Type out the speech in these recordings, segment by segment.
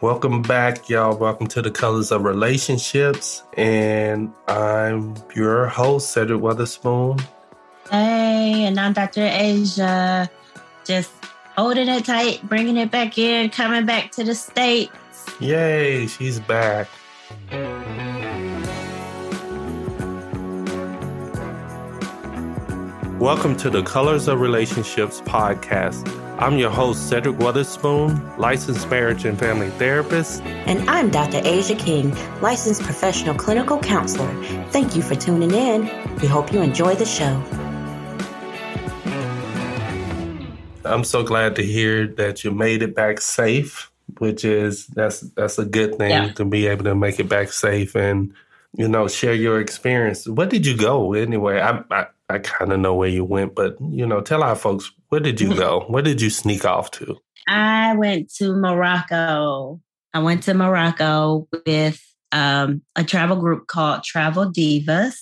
Welcome back, y'all. Welcome to the Colors of Relationships. And I'm your host, Cedric Weatherspoon. Hey, and I'm Dr. Aja. Just holding it tight, bringing it back in, coming back to the States. Yay, she's back. Welcome to the Colors of Relationships podcast. I'm your host, Cedric Weatherspoon, licensed marriage and family therapist. And I'm Dr. Aja King, licensed professional clinical counselor. Thank you for tuning in. We hope you enjoy the show. I'm so glad to hear that you made it back safe, which is that's that's a good thing yeah. to be able to make it back safe and you know share your experience. Where did you go anyway? I I, I kind of know where you went, but you know, tell our folks where did you go? Where did you sneak off to? I went to Morocco. I went to Morocco with um, a travel group called Travel Divas.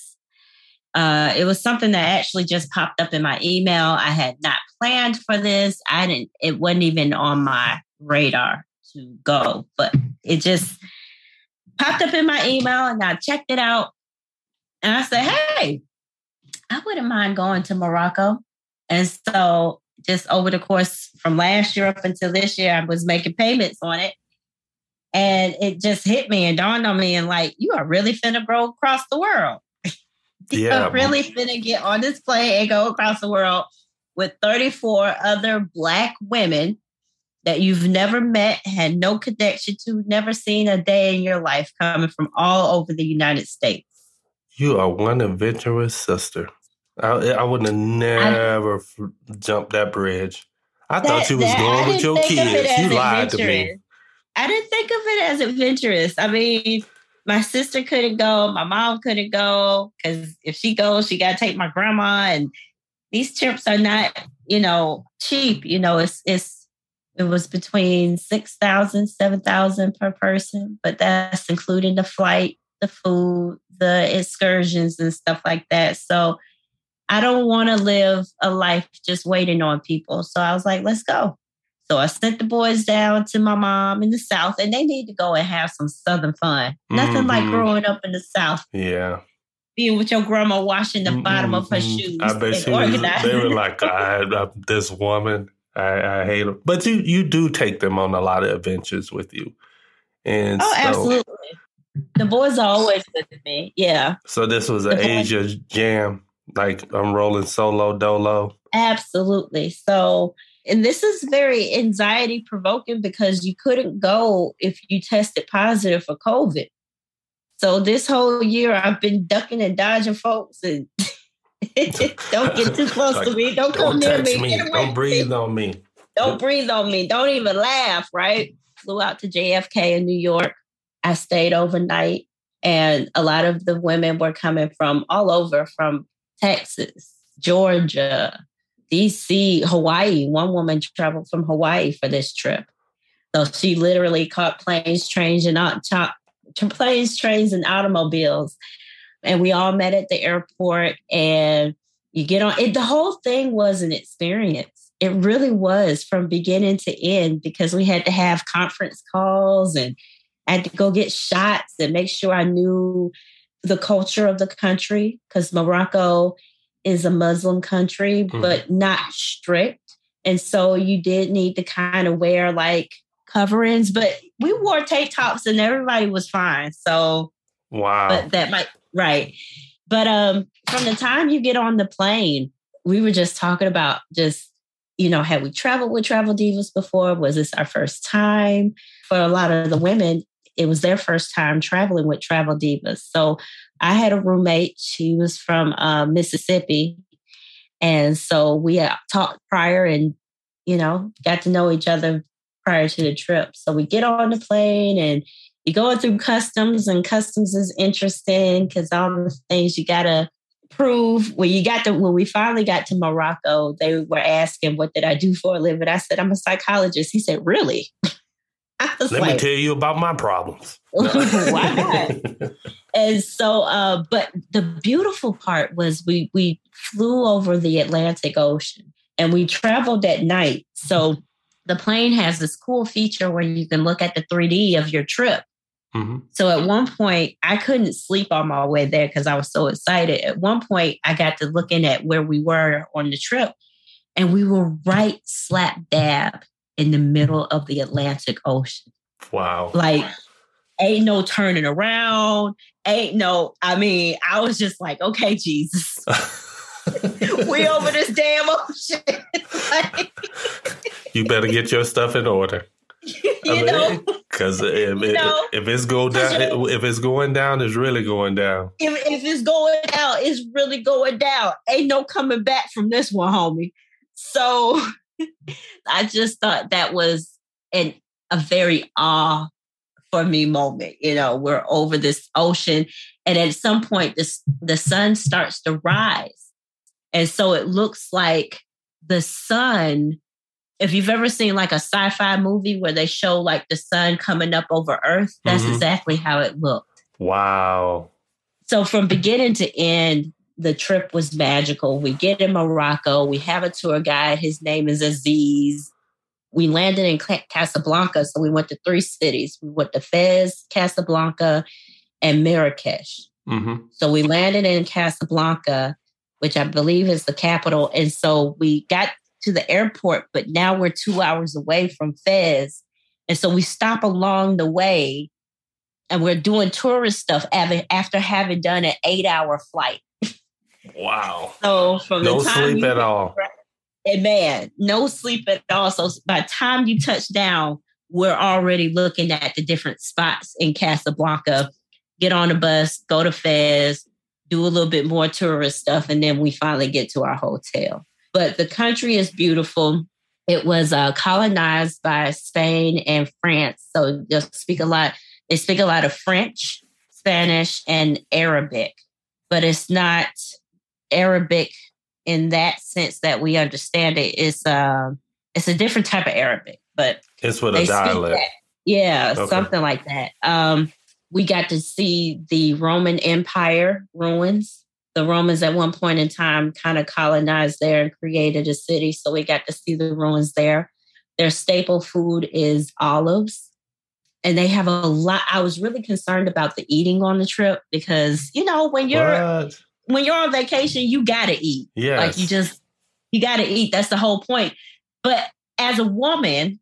Uh, it was something that actually just popped up in my email. I had not planned for this. I didn't. It wasn't even on my radar to go, but it just popped up in my email, and I checked it out. And I said, "Hey, I wouldn't mind going to Morocco. And so just over the course from last year up until this year, I was making payments on it. And it just hit me and dawned on me and like, you are really finna go across the world. you are really finna get on this plane and go across the world with 34 other black women that you've never met, had no connection to, never seen a day in your life coming from all over the United States. You are one adventurous sister. I, I would have never I, jumped that bridge. I that, thought you was that, going with your kids. You lied to me. I didn't think of it as adventurous. I mean, my sister couldn't go, my mom couldn't go because if she goes, she got to take my grandma. And these trips are not, you know, cheap. You know, it's it's it was between six thousand, seven thousand per person, but that's including the flight, the food, the excursions, and stuff like that. So I don't want to live a life just waiting on people. So I was like, let's go. So I sent the boys down to my mom in the South, and they need to go and have some Southern fun. Nothing mm-hmm. like growing up in the South. Yeah. Being with your grandma washing the bottom mm-hmm. of her shoes. I bet she was, they were like, I, I, this woman, I, I, hate her. But you, you do take them on a lot of adventures with you. And oh, so, absolutely. The boys are always with me. Yeah. So this was an Aja jam like I'm rolling solo dolo? Absolutely. So, and this is very anxiety provoking because you couldn't go if you tested positive for COVID. So this whole year I've been ducking and dodging folks and don't get too close like, to me. Don't come don't near me. me. Don't breathe on me. Don't breathe on me. Don't even laugh, right? Flew out to JFK in New York. I stayed overnight and a lot of the women were coming from all over from Texas, Georgia, DC, Hawaii. One woman traveled from Hawaii for this trip. So she literally caught planes, trains, and out top, planes, trains, and automobiles. And we all met at the airport and you get on it. The whole thing was an experience. It really was from beginning to end because we had to have conference calls and I had to go get shots and make sure I knew the culture of the country because Morocco is a Muslim country, mm. but not strict. And so you did need to kind of wear like coverings, but we wore tank tops and everybody was fine. So wow. But that might right. But um from the time you get on the plane, we were just talking about just, you know, had we traveled with travel divas before? Was this our first time? For a lot of the women, it was their first time traveling with travel divas. So I had a roommate. She was from uh, Mississippi. And so we had talked prior and, you know, got to know each other prior to the trip. So we get on the plane and you're going through customs, and customs is interesting because all the things you got to prove. When you got to, when we finally got to Morocco, they were asking, What did I do for a living? I said, I'm a psychologist. He said, Really? Let like, me tell you about my problems. why not? and so, uh, but the beautiful part was we we flew over the Atlantic Ocean and we traveled at night. So the plane has this cool feature where you can look at the 3D of your trip. Mm-hmm. So at one point, I couldn't sleep on my way there because I was so excited. At one point, I got to looking at where we were on the trip, and we were right slap dab in the middle of the Atlantic Ocean. Wow. Like, ain't no turning around. Ain't no, I mean, I was just like, okay, Jesus. we over this damn ocean. like, you better get your stuff in order. You know, because if, um, it, if it's go down, if it's going down, it's really going down. If, if it's going down, it's really going down. Ain't no coming back from this one, homie. So I just thought that was an a very awe for me moment. You know, we're over this ocean, and at some point, this the sun starts to rise, and so it looks like the sun. If you've ever seen like a sci-fi movie where they show like the sun coming up over Earth, that's mm-hmm. exactly how it looked. Wow. So from beginning to end, the trip was magical. We get in Morocco. We have a tour guide. His name is Aziz. We landed in Casablanca. So we went to three cities. We went to Fez, Casablanca, and Marrakesh. Mm-hmm. So we landed in Casablanca, which I believe is the capital. And so we got to the airport, but now we're two hours away from Fez. And so we stop along the way and we're doing tourist stuff after having done an eight hour flight. Wow. So from no sleep at all. And man, no sleep at all. So by the time you touch down, we're already looking at the different spots in Casablanca. Get on a bus, go to Fez, do a little bit more tourist stuff, and then we finally get to our hotel. But the country is beautiful. It was uh, colonized by Spain and France, so they speak a lot. They speak a lot of French, Spanish, and Arabic, but it's not Arabic in that sense that we understand. It's uh, it's a different type of Arabic, but it's with a dialect. Yeah, okay. something like that. Um, we got to see the Roman Empire ruins. The Romans at one point in time kind of colonized there and created a city. So we got to see the ruins there. Their staple food is olives. And they have a lot. I was really concerned about the eating on the trip because, you know, when you're what? When you're on vacation, you gotta eat. Yeah. Like you just you gotta eat. That's the whole point. But as a woman,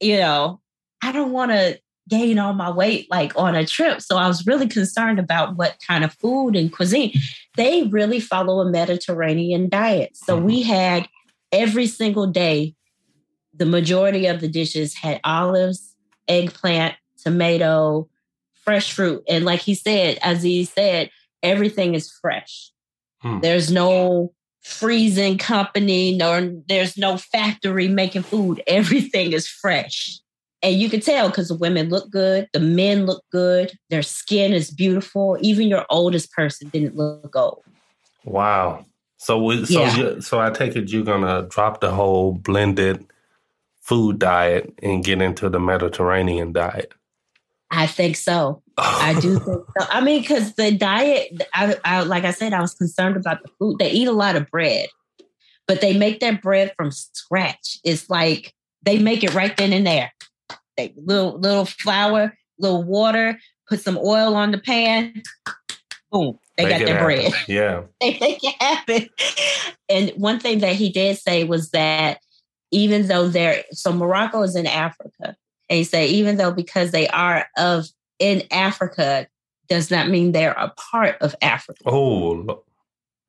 you know, I don't want to gain all my weight like on a trip. So I was really concerned about what kind of food and cuisine. They really follow a Mediterranean diet. So mm-hmm. we had every single day, the majority of the dishes had olives, eggplant, tomato, fresh fruit. And like he said, as he said, everything is fresh. Hmm. There's no freezing company, nor there's no factory making food. Everything is fresh. And you can tell because the women look good, the men look good, their skin is beautiful. Even your oldest person didn't look old. Wow. So, we, so, yeah. you, so I take it you're gonna drop the whole blended food diet and get into the Mediterranean diet. I think so. I do think so. I mean, because the diet, I, I, like I said, I was concerned about the food. They eat a lot of bread, but they make their bread from scratch. It's like they make it right then and there. They little little flour, little water, put some oil on the pan. Boom, they make got their happen. bread. Yeah, they make it happen. And one thing that he did say was that even though they're so Morocco is in Africa, and he said, even though because they are of in Africa, does not mean they're a part of Africa. Oh,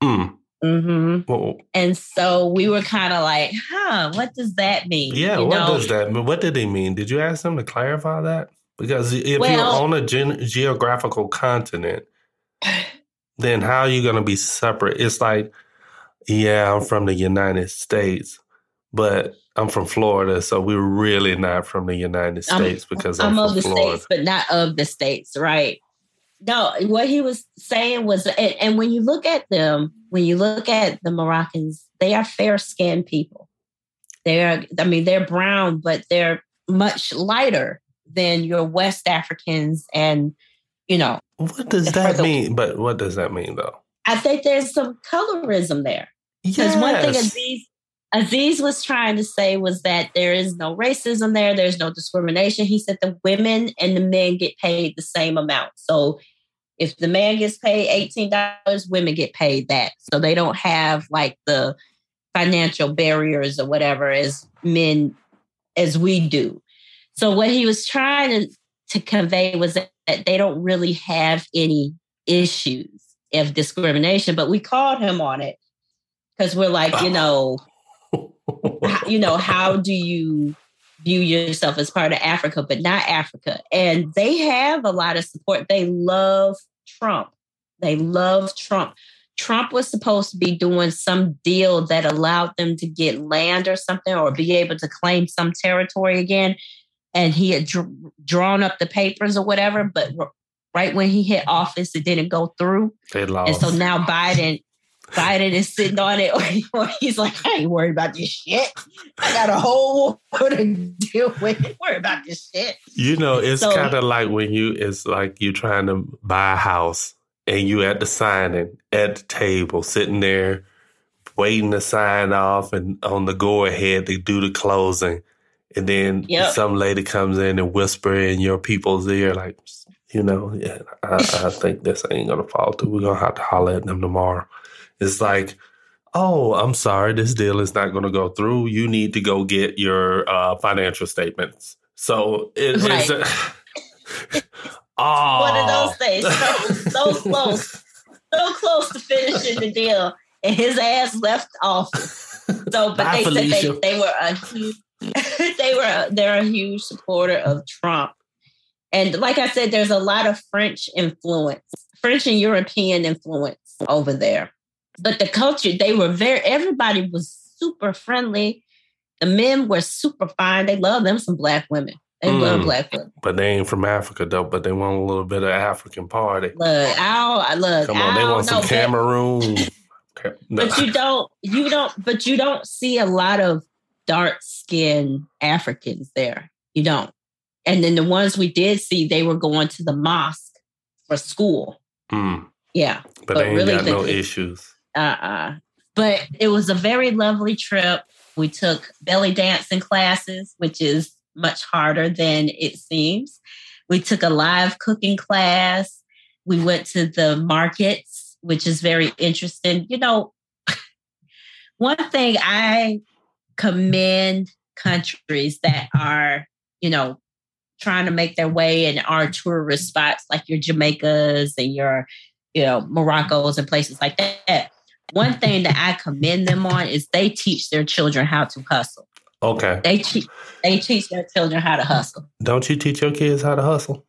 mm. Mm-hmm. Oh. And so we were kind of like, huh, what does that mean? Yeah, you what know? does that mean? What did they mean? Did you ask them to clarify that? Because if well, you're on a gen- geographical continent, then how are you going to be separate? It's like, yeah, I'm from the United States, but I'm from Florida, so we're really not from the United States I'm, because I'm, I'm of the Florida. states, but not of the states, right? No, what he was saying was, and, and when you look at them, when you look at the Moroccans, they are fair skinned people. They're, I mean, they're brown, but they're much lighter than your West Africans, and you know. What does that mean? But what does that mean, though? I think there's some colorism there. Because yes. one thing is these Aziz was trying to say was that there is no racism there, there's no discrimination. He said the women and the men get paid the same amount. So if the man gets paid $18, women get paid that. So they don't have like the financial barriers or whatever as men as we do. So what he was trying to, to convey was that, that they don't really have any issues of discrimination, but we called him on it because we're like, you know, you know, how do you view yourself as part of Africa, but not Africa? And they have a lot of support. They love Trump. They love Trump. Trump was supposed to be doing some deal that allowed them to get land or something or be able to claim some territory again. And he had dr- drawn up the papers or whatever, but right when he hit office, it didn't go through. They lost. And so now Biden Biden is sitting on it, or, he's like, I ain't worried about this shit. I got a whole war to deal with. Worry about this shit. You know, it's so, kind of like when you, it's like you trying to buy a house and you at the signing at the table, sitting there waiting to sign off and on the go ahead to do the closing. And then yep. some lady comes in and whisper in your people's ear, like, you know, yeah, I, I think this ain't gonna fall through. We're gonna have to holler at them tomorrow. It's like, oh, I'm sorry, this deal is not going to go through. You need to go get your uh, financial statements. So it, right. it's oh. one of those things. So, so close, so close to finishing the deal, and his ass left off. So, but Bye, they Felicia. said they, they were a huge, they were they're a huge supporter of Trump. And like I said, there's a lot of French influence, French and European influence over there but the culture, they were very, everybody was super friendly. The men were super fine. They love them some black women. They mm, love black women. But they ain't from Africa though, but they want a little bit of African party. Look, I look. Come on, they want some Cameroon. no. But you don't, you don't, but you don't see a lot of dark skinned Africans there. You don't. And then the ones we did see, they were going to the mosque for school. Mm. Yeah. But, but they ain't really got no issues uh-uh. But it was a very lovely trip. We took belly dancing classes, which is much harder than it seems. We took a live cooking class. We went to the markets, which is very interesting. You know, one thing I commend countries that are, you know, trying to make their way in our tourist spots like your Jamaicas and your, you know, Morocco's and places like that one thing that I commend them on is they teach their children how to hustle. Okay. They teach they teach their children how to hustle. Don't you teach your kids how to hustle?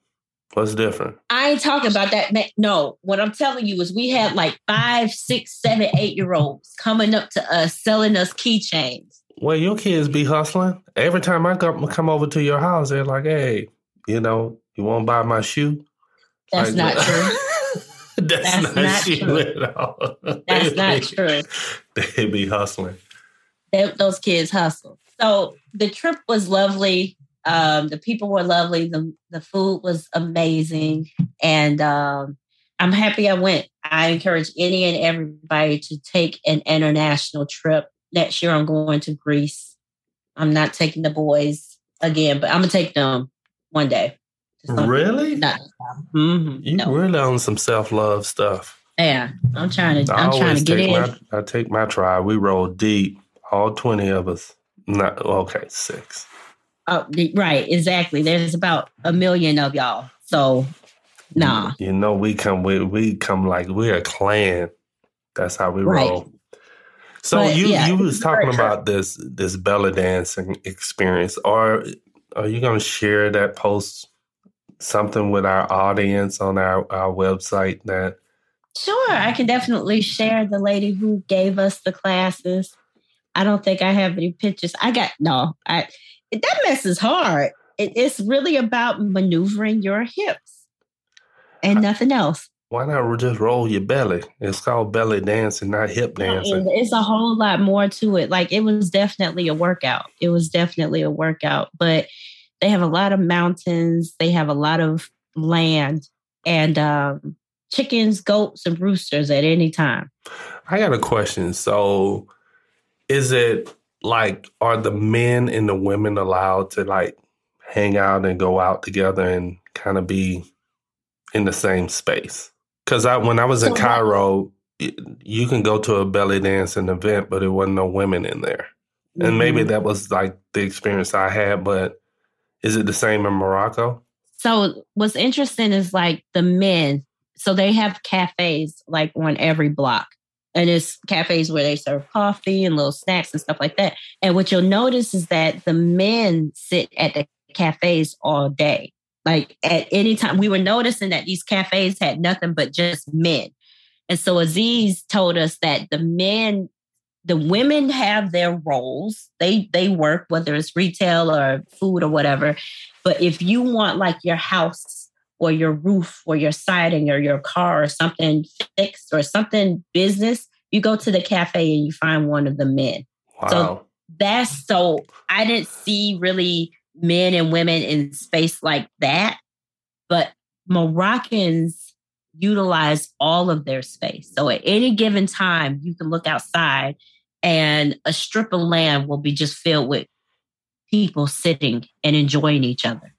What's different? I ain't talking about that. No, what I'm telling you is we had like five, six, seven, eight year olds coming up to us selling us keychains. Well, your kids be hustling. Every time I come, come over to your house, they're like, "Hey, you know, you want to buy my shoe?" That's like, not true. That's, That's not, not true at all. That's not true. They be hustling. They, those kids hustle. So the trip was lovely. Um, the people were lovely. The the food was amazing, and um, I'm happy I went. I encourage any and everybody to take an international trip. Next year, I'm going to Greece. I'm not taking the boys again, but I'm gonna take them one day. Really? Not, mm-hmm, you no. really on some self love stuff. Yeah, I'm trying to. I'm trying to get in. My, I take my tribe. We roll deep. All twenty of us. Not okay. Six. Oh, right. Exactly. There's about a million of y'all. So, nah. You know, we come. We we come like we're a clan. That's how we right. roll. So but, you yeah, you was talking about this this belly dancing experience. Are are you going to share that post something with our audience on our, our website that Sure, I can definitely share the lady who gave us the classes. I don't think I have any pictures. I got no. I that mess is hard. It, it's really about maneuvering your hips and nothing else. Why not just roll your belly? It's called belly dancing, not hip dancing. It's a whole lot more to it. Like it was definitely a workout. It was definitely a workout, but they have a lot of mountains, they have a lot of land, and um, chickens, goats, and roosters at any time. I got a question. So, is it like are the men and the women allowed to like hang out and go out together and kind of be in the same space? Because I when I was in Cairo, you can go to a belly dance dancing event, but there wasn't no women in there. Mm-hmm. And maybe mm-hmm. that was like the experience I had, but is it the same in Morocco? So what's interesting is like the men, so they have cafes like on every block. And it's cafes where they serve coffee and little snacks and stuff like that. And what you'll notice is that the men sit at the cafes all day. Like at any time, we were noticing that these cafes had nothing but just men. And so Aziz told us that the men, the women have their roles. They they work, whether it's retail or food or whatever. But if you want like your house or your roof or your siding or your car or something fixed or something business, you go to the cafe and you find one of the men. Wow. So that's so I didn't see really men and women in space like that. But Moroccans utilize all of their space. So at any given time, you can look outside and a strip of land will be just filled with people sitting and enjoying each other.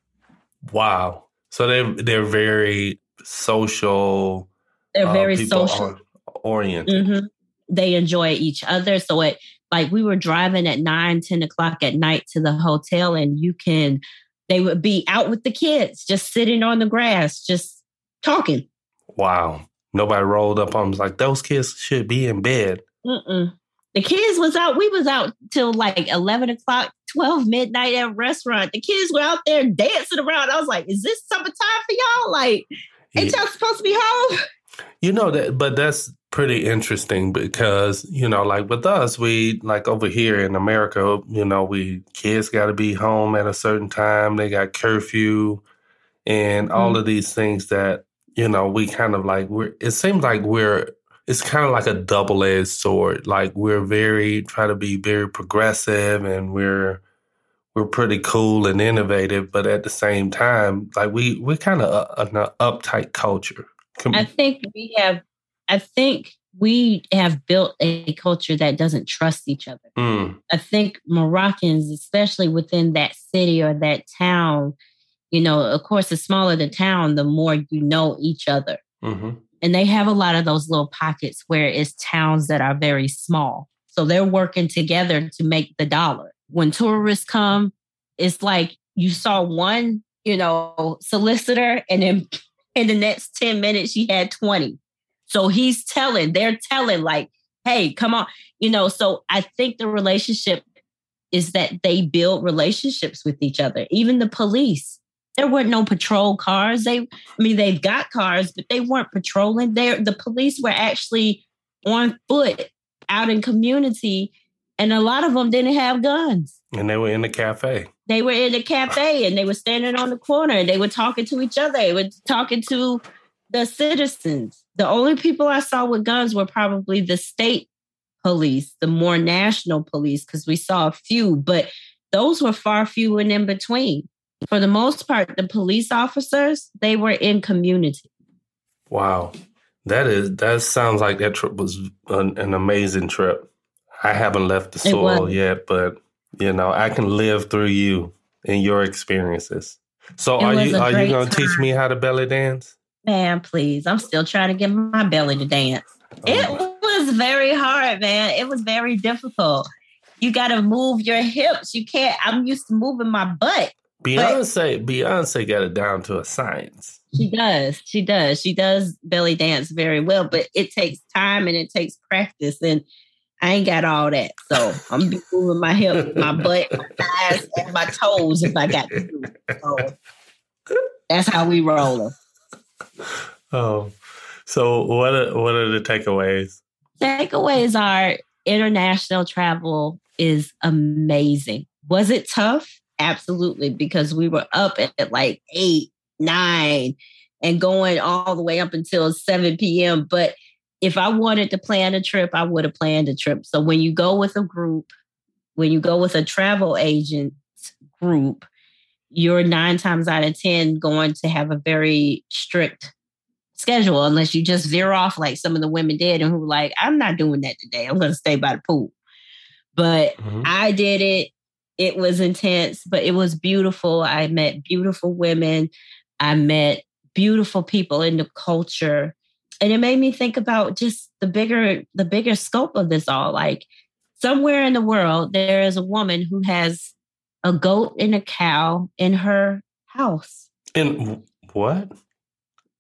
Wow. So they're they're very social. They're uh, very social oriented. Mm-hmm. They enjoy each other. So it like we were driving at nine, 10 o'clock at night to the hotel, and you can they would be out with the kids, just sitting on the grass, just talking. Wow. Nobody rolled up on them like those kids should be in bed. Mm-mm. The kids was out. We was out till like eleven o'clock, twelve midnight at a restaurant. The kids were out there dancing around. I was like, "Is this summertime for y'all? Like, ain't yeah. y'all supposed to be home?" You know that, but that's pretty interesting because you know, like with us, we like over here in America, you know, we kids got to be home at a certain time. They got curfew and all mm-hmm. of these things that you know, we kind of like we're it seems like we're it's kind of like a double-edged sword. Like we're very try to be very progressive and we're we're pretty cool and innovative, but at the same time, like we we're kind of an uptight culture. I think we have I think we have built a culture that doesn't trust each other. Mm. I think Moroccans, especially within that city or that town, you know, of course, the smaller the town, the more you know each other. Mm-hmm. And they have a lot of those little pockets where it's towns that are very small. So they're working together to make the dollar. When tourists come, it's like you saw one, you know, solicitor, and then in the next 10 minutes, she had 20. So he's telling, they're telling, like, hey, come on. You know, so I think the relationship is that they build relationships with each other. Even the police, there weren't no patrol cars. They, I mean, they've got cars, but they weren't patrolling. There, the police were actually on foot out in community, and a lot of them didn't have guns. And they were in the cafe. They were in the cafe, and they were standing on the corner, and they were talking to each other. They were talking to the citizens. The only people I saw with guns were probably the state police, the more national police, because we saw a few, but those were far few and in between for the most part, the police officers, they were in community. Wow. That is that sounds like that trip was an, an amazing trip. I haven't left the soil yet, but you know, I can live through you and your experiences. So it are you are you gonna time. teach me how to belly dance? Man, please. I'm still trying to get my belly to dance. Oh it was very hard, man. It was very difficult. You gotta move your hips. You can't, I'm used to moving my butt. Beyonce, but, Beyonce got it down to a science. She does. She does. She does belly dance very well, but it takes time and it takes practice. And I ain't got all that. So I'm moving my hip, my butt, my thighs, and my toes if I got to do it. So that's how we roll. Oh. So what are, what are the takeaways? Takeaways are international travel is amazing. Was it tough? Absolutely, because we were up at, at like eight, nine, and going all the way up until 7 p.m. But if I wanted to plan a trip, I would have planned a trip. So when you go with a group, when you go with a travel agent group, you're nine times out of 10 going to have a very strict schedule unless you just veer off like some of the women did and who were like, I'm not doing that today. I'm going to stay by the pool. but mm-hmm. I did it. It was intense, but it was beautiful. I met beautiful women. I met beautiful people in the culture. And it made me think about just the bigger the bigger scope of this all. Like somewhere in the world there is a woman who has a goat and a cow in her house. In what?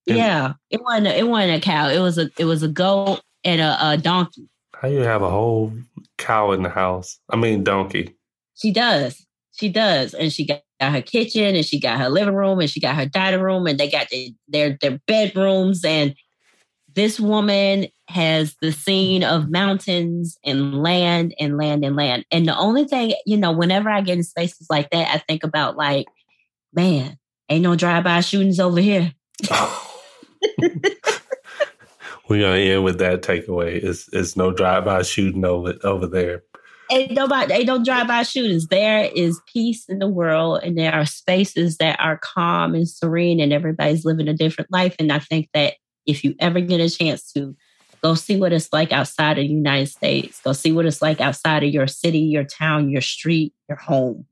In, yeah, it wasn't. A, it wasn't a cow. It was a. It was a goat and a, a donkey. How you have a whole cow in the house? I mean, donkey. She does. She does, and she got, her kitchen, and she got her living room, and she got her dining room, and they got their their bedrooms. And this woman has the scene of mountains and land and land and land. And the only thing, you know, whenever I get in spaces like that, I think about like, man, ain't no drive-by shootings over here. We're gonna end with that takeaway. It's it's no drive-by shooting over over there. Ain't nobody ain't no drive-by shootings. There is peace in the world and there are spaces that are calm and serene and everybody's living a different life. And I think that if you ever get a chance to Go see what it's like outside of the United States. Go see what it's like outside of your city, your town, your street, your home,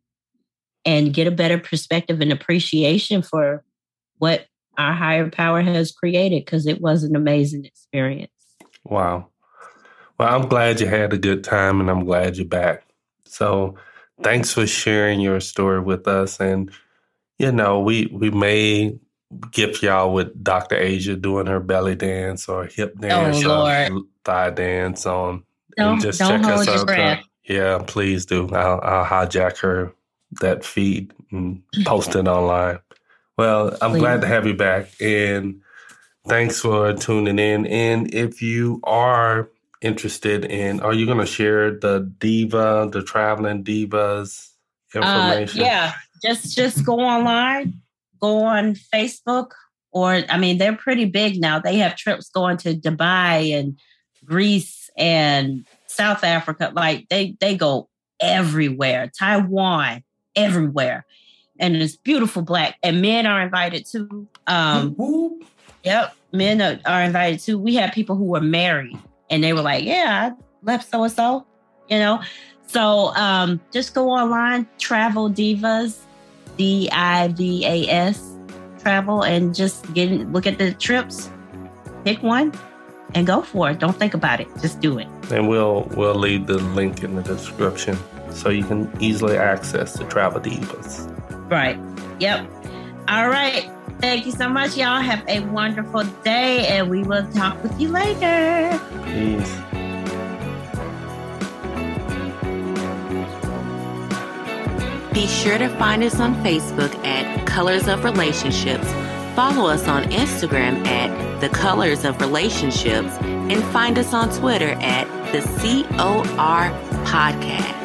and get a better perspective and appreciation for what our higher power has created because it was an amazing experience. Wow. Well, I'm glad you had a good time and I'm glad you're back. So, thanks for sharing your story with us and you know, we we may gift y'all with Dr. Aja doing her belly dance or hip dance oh, or thigh dance on. Don't, and just don't check hold us out. Yeah, please do. I'll, I'll, hijack her that feed and post it online. Well, I'm please. glad to have you back and thanks for tuning in. And if you are interested in, are you going to share the diva, the traveling divas uh, information? Uh, yeah, just just go online go on Facebook, or I mean, they're pretty big now. They have trips going to Dubai and Greece and South Africa. Like they they go everywhere. Taiwan, everywhere. And it's beautiful black. And men are invited too. Um, yep, men are, are invited too. We have people who are married and they were like, Yeah, I left so and so, you know. So um, just go online, travel divas, D I V A S travel and just get look at the trips, pick one and go for it. Don't think about it. Just do it. And we'll we'll leave the link in the description so you can easily access the travel divas. Right. Yep. All right. Thank you so much, y'all. Have a wonderful day, and we will talk with you later. Peace. Be sure to find us on Facebook at Colors of Relationships. Follow us on Instagram at The Colors of Relationships and find us on Twitter at The COR Podcast.